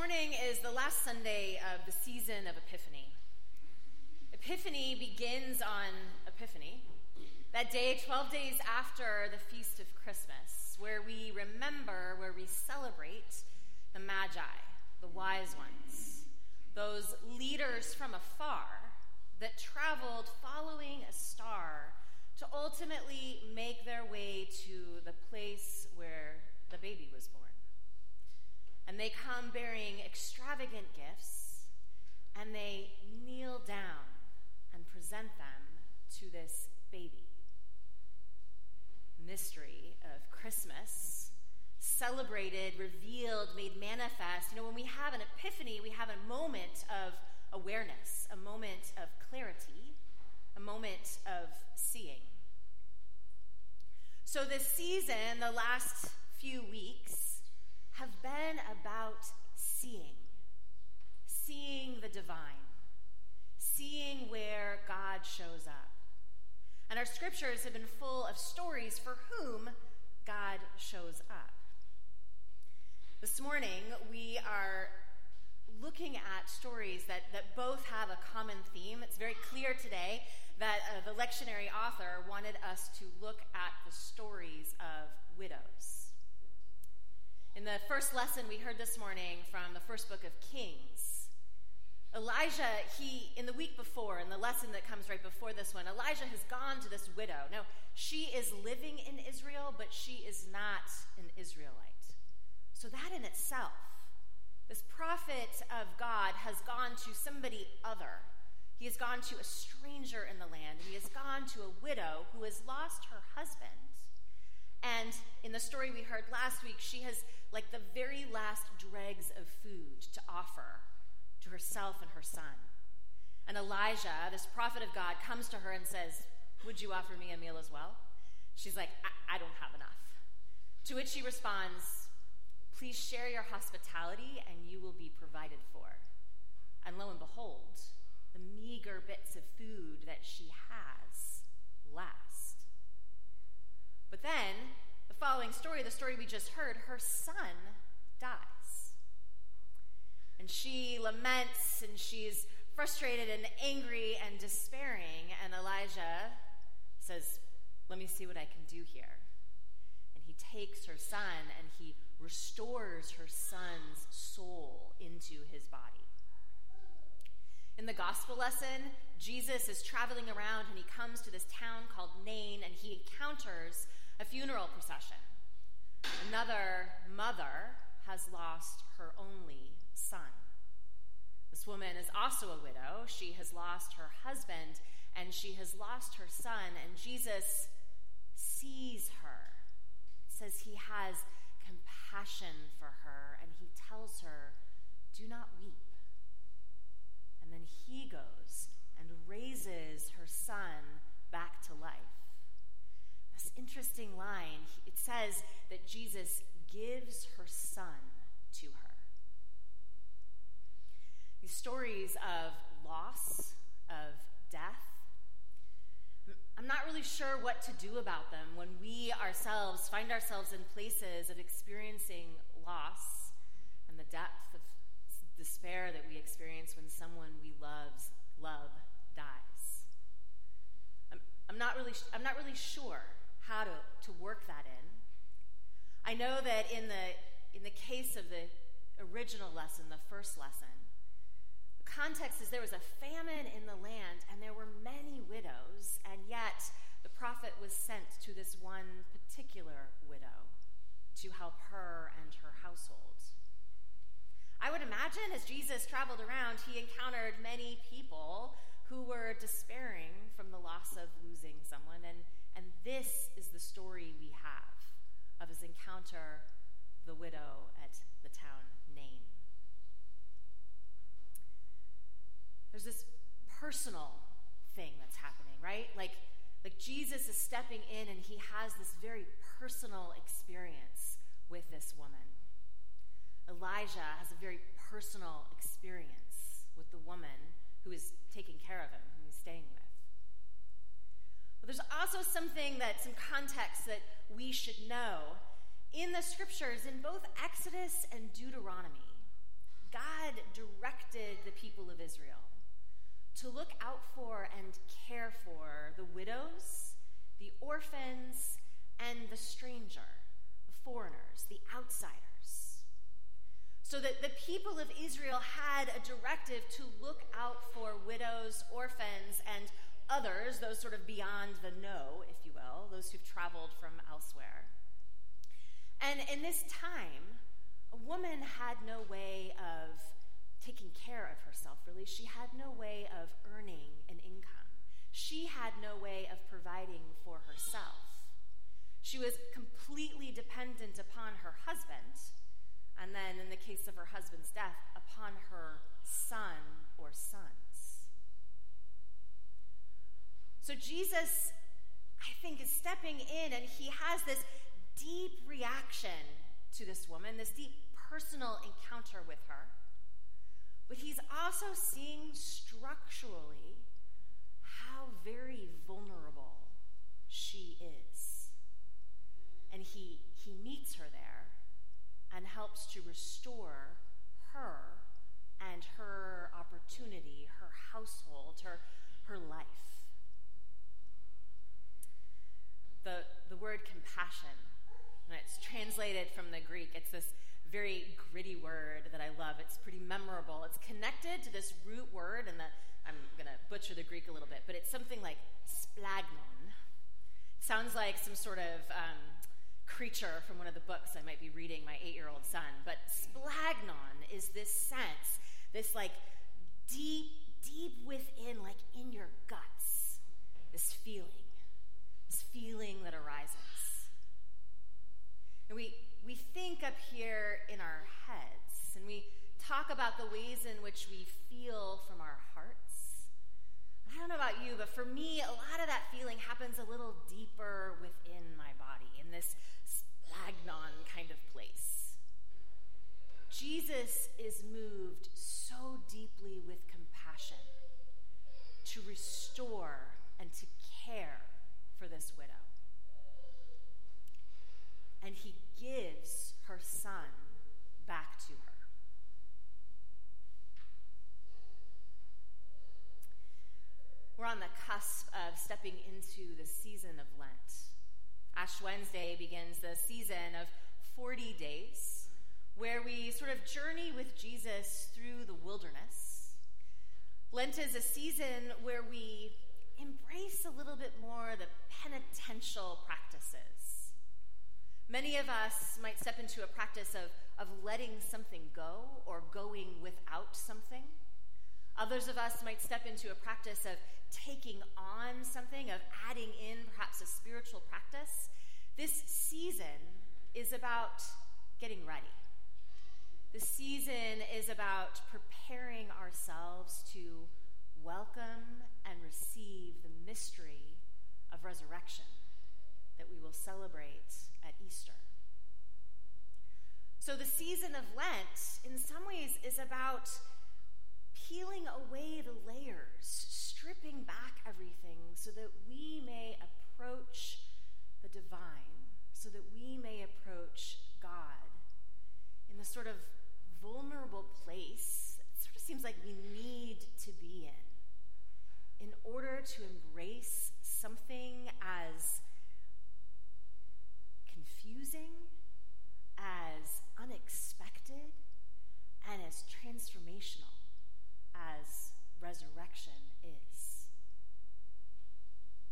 morning is the last Sunday of the season of Epiphany. Epiphany begins on Epiphany, that day 12 days after the feast of Christmas, where we remember, where we celebrate the Magi, the wise ones, those leaders from afar that traveled following a star to ultimately make their way to the place where the baby was born. And they come bearing extravagant gifts, and they kneel down and present them to this baby. Mystery of Christmas, celebrated, revealed, made manifest. You know, when we have an epiphany, we have a moment of awareness, a moment of clarity, a moment of seeing. So, this season, the last few weeks, have been about seeing, seeing the divine, seeing where God shows up. And our scriptures have been full of stories for whom God shows up. This morning, we are looking at stories that, that both have a common theme. It's very clear today that uh, the lectionary author wanted us to look at the stories of widows. In the first lesson we heard this morning from the first book of Kings, Elijah, he, in the week before, in the lesson that comes right before this one, Elijah has gone to this widow. Now, she is living in Israel, but she is not an Israelite. So, that in itself, this prophet of God has gone to somebody other. He has gone to a stranger in the land, and he has gone to a widow who has lost her husband. And in the story we heard last week, she has like the very last dregs of food to offer to herself and her son. And Elijah, this prophet of God, comes to her and says, Would you offer me a meal as well? She's like, I, I don't have enough. To which she responds, Please share your hospitality and you will be provided for. And lo and behold, the meager bits of food that she has last. But then following story, the story we just heard, her son dies. And she laments and she's frustrated and angry and despairing. And Elijah says, Let me see what I can do here. And he takes her son and he restores her son's soul into his body. In the gospel lesson, Jesus is traveling around and he comes to this town called Nain and he encounters a funeral procession. Another mother has lost her only son. This woman is also a widow. She has lost her husband and she has lost her son, and Jesus sees her. Says he has compassion for her, and he tells her, Do not weep. And then he goes and raises her son back to life interesting line. It says that Jesus gives her son to her. These stories of loss, of death, I'm not really sure what to do about them when we ourselves find ourselves in places of experiencing loss and the depth of despair that we experience when someone we loves, love dies. I'm, I'm, not really, I'm not really sure to, work that in. I know that in the, in the case of the original lesson, the first lesson, the context is there was a famine in the land and there were many widows, and yet the prophet was sent to this one particular widow to help her and her household. I would imagine as Jesus traveled around, he encountered many people who were despairing from the loss of losing someone and this is the story we have of his encounter the widow at the town Nain. There's this personal thing that's happening, right? Like, like Jesus is stepping in and he has this very personal experience with this woman. Elijah has a very personal experience with the woman who is taking care of him, who he's staying with. But there's also something that, some context that we should know. In the scriptures, in both Exodus and Deuteronomy, God directed the people of Israel to look out for and care for the widows, the orphans, and the stranger, the foreigners, the outsiders. So that the people of Israel had a directive to look out for widows, orphans, and others, those sort of beyond the know, if you will, those who've traveled from elsewhere. And in this time, a woman had no way of taking care of herself, really. She had no way of earning an income. She had no way of providing for herself. She was completely dependent upon her husband, and then, in the case of her husband's death, upon her son or sons. So, Jesus, I think, is stepping in, and he has this deep reaction to this woman, this deep personal encounter with her. But he's also seeing structurally how very vulnerable she is. And he, he meets her there and helps to restore her and her opportunity, her household, her, her life. The, the word compassion and it's translated from the Greek. It's this very gritty word that I love. It's pretty memorable. It's connected to this root word, and I'm going to butcher the Greek a little bit, but it's something like splagnon. Sounds like some sort of um, creature from one of the books I might be reading my eight year old son. But splagnon is this sense, this like deep, deep within, like in your guts, this feeling, this feeling that arises. And we, we think up here in our heads, and we talk about the ways in which we feel from our hearts. I don't know about you, but for me, a lot of that feeling happens a little deeper within my body, in this splagnon kind of place. Jesus is moved so deeply with compassion to restore and to care for this widow and he gives her son back to her. We're on the cusp of stepping into the season of Lent. Ash Wednesday begins the season of 40 days where we sort of journey with Jesus through the wilderness. Lent is a season where we embrace a little bit more the penitential practices Many of us might step into a practice of, of letting something go or going without something. Others of us might step into a practice of taking on something, of adding in perhaps a spiritual practice. This season is about getting ready. The season is about preparing ourselves to welcome and receive the mystery of resurrection that we will celebrate at Easter. So, the season of Lent, in some ways, is about peeling away the layers, stripping back everything so that we may approach the divine, so that we may approach God in the sort of vulnerable place it sort of seems like we need to be in in order to embrace something as confusing, as unexpected, and as transformational as resurrection is.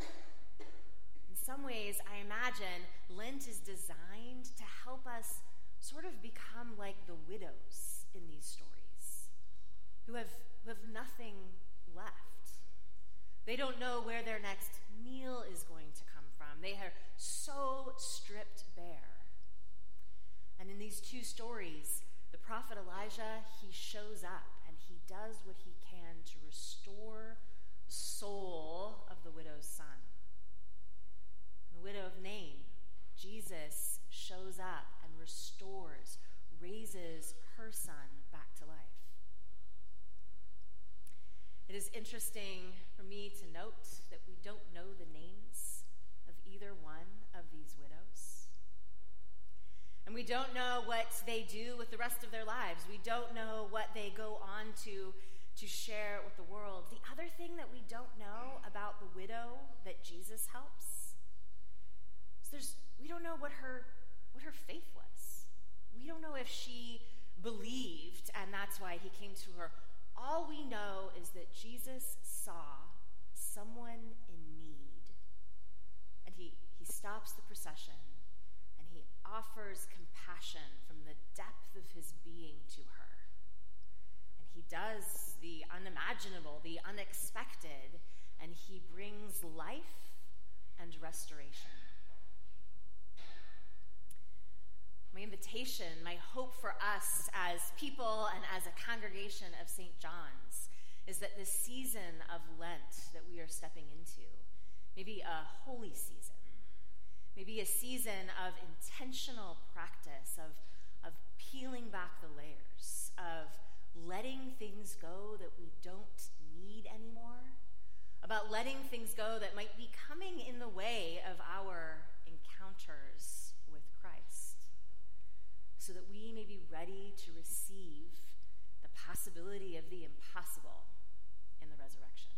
In some ways, I imagine Lent is designed to help us sort of become like the widows in these stories who have, who have nothing left. They don't know where their next meal is going to come from. They are so stripped bare. And in these two stories, the prophet Elijah, he shows up and he does what he can to restore the soul of the widow's son. the widow of Nain, Jesus shows up and restores, raises her son back to life. It is interesting for me to note that we don't know the names of either one of these widows. And we don't know what they do with the rest of their lives. We don't know what they go on to, to share with the world. The other thing that we don't know about the widow that Jesus helps is there's, we don't know what her, what her faith was. We don't know if she believed and that's why he came to her. All we know is that Jesus saw someone in need. And he, he stops the procession and he offers compassion from the depth of his being to her. And he does the unimaginable, the unexpected, and he brings life and restoration. My invitation, my hope for us as people and as a congregation of St. John's is that this season of Lent that we are stepping into, maybe a holy season, maybe a season of intentional practice, of, of peeling back the layers, of letting things go that we don't need anymore, about letting things go that might be coming in the way of our encounters so that we may be ready to receive the possibility of the impossible in the resurrection.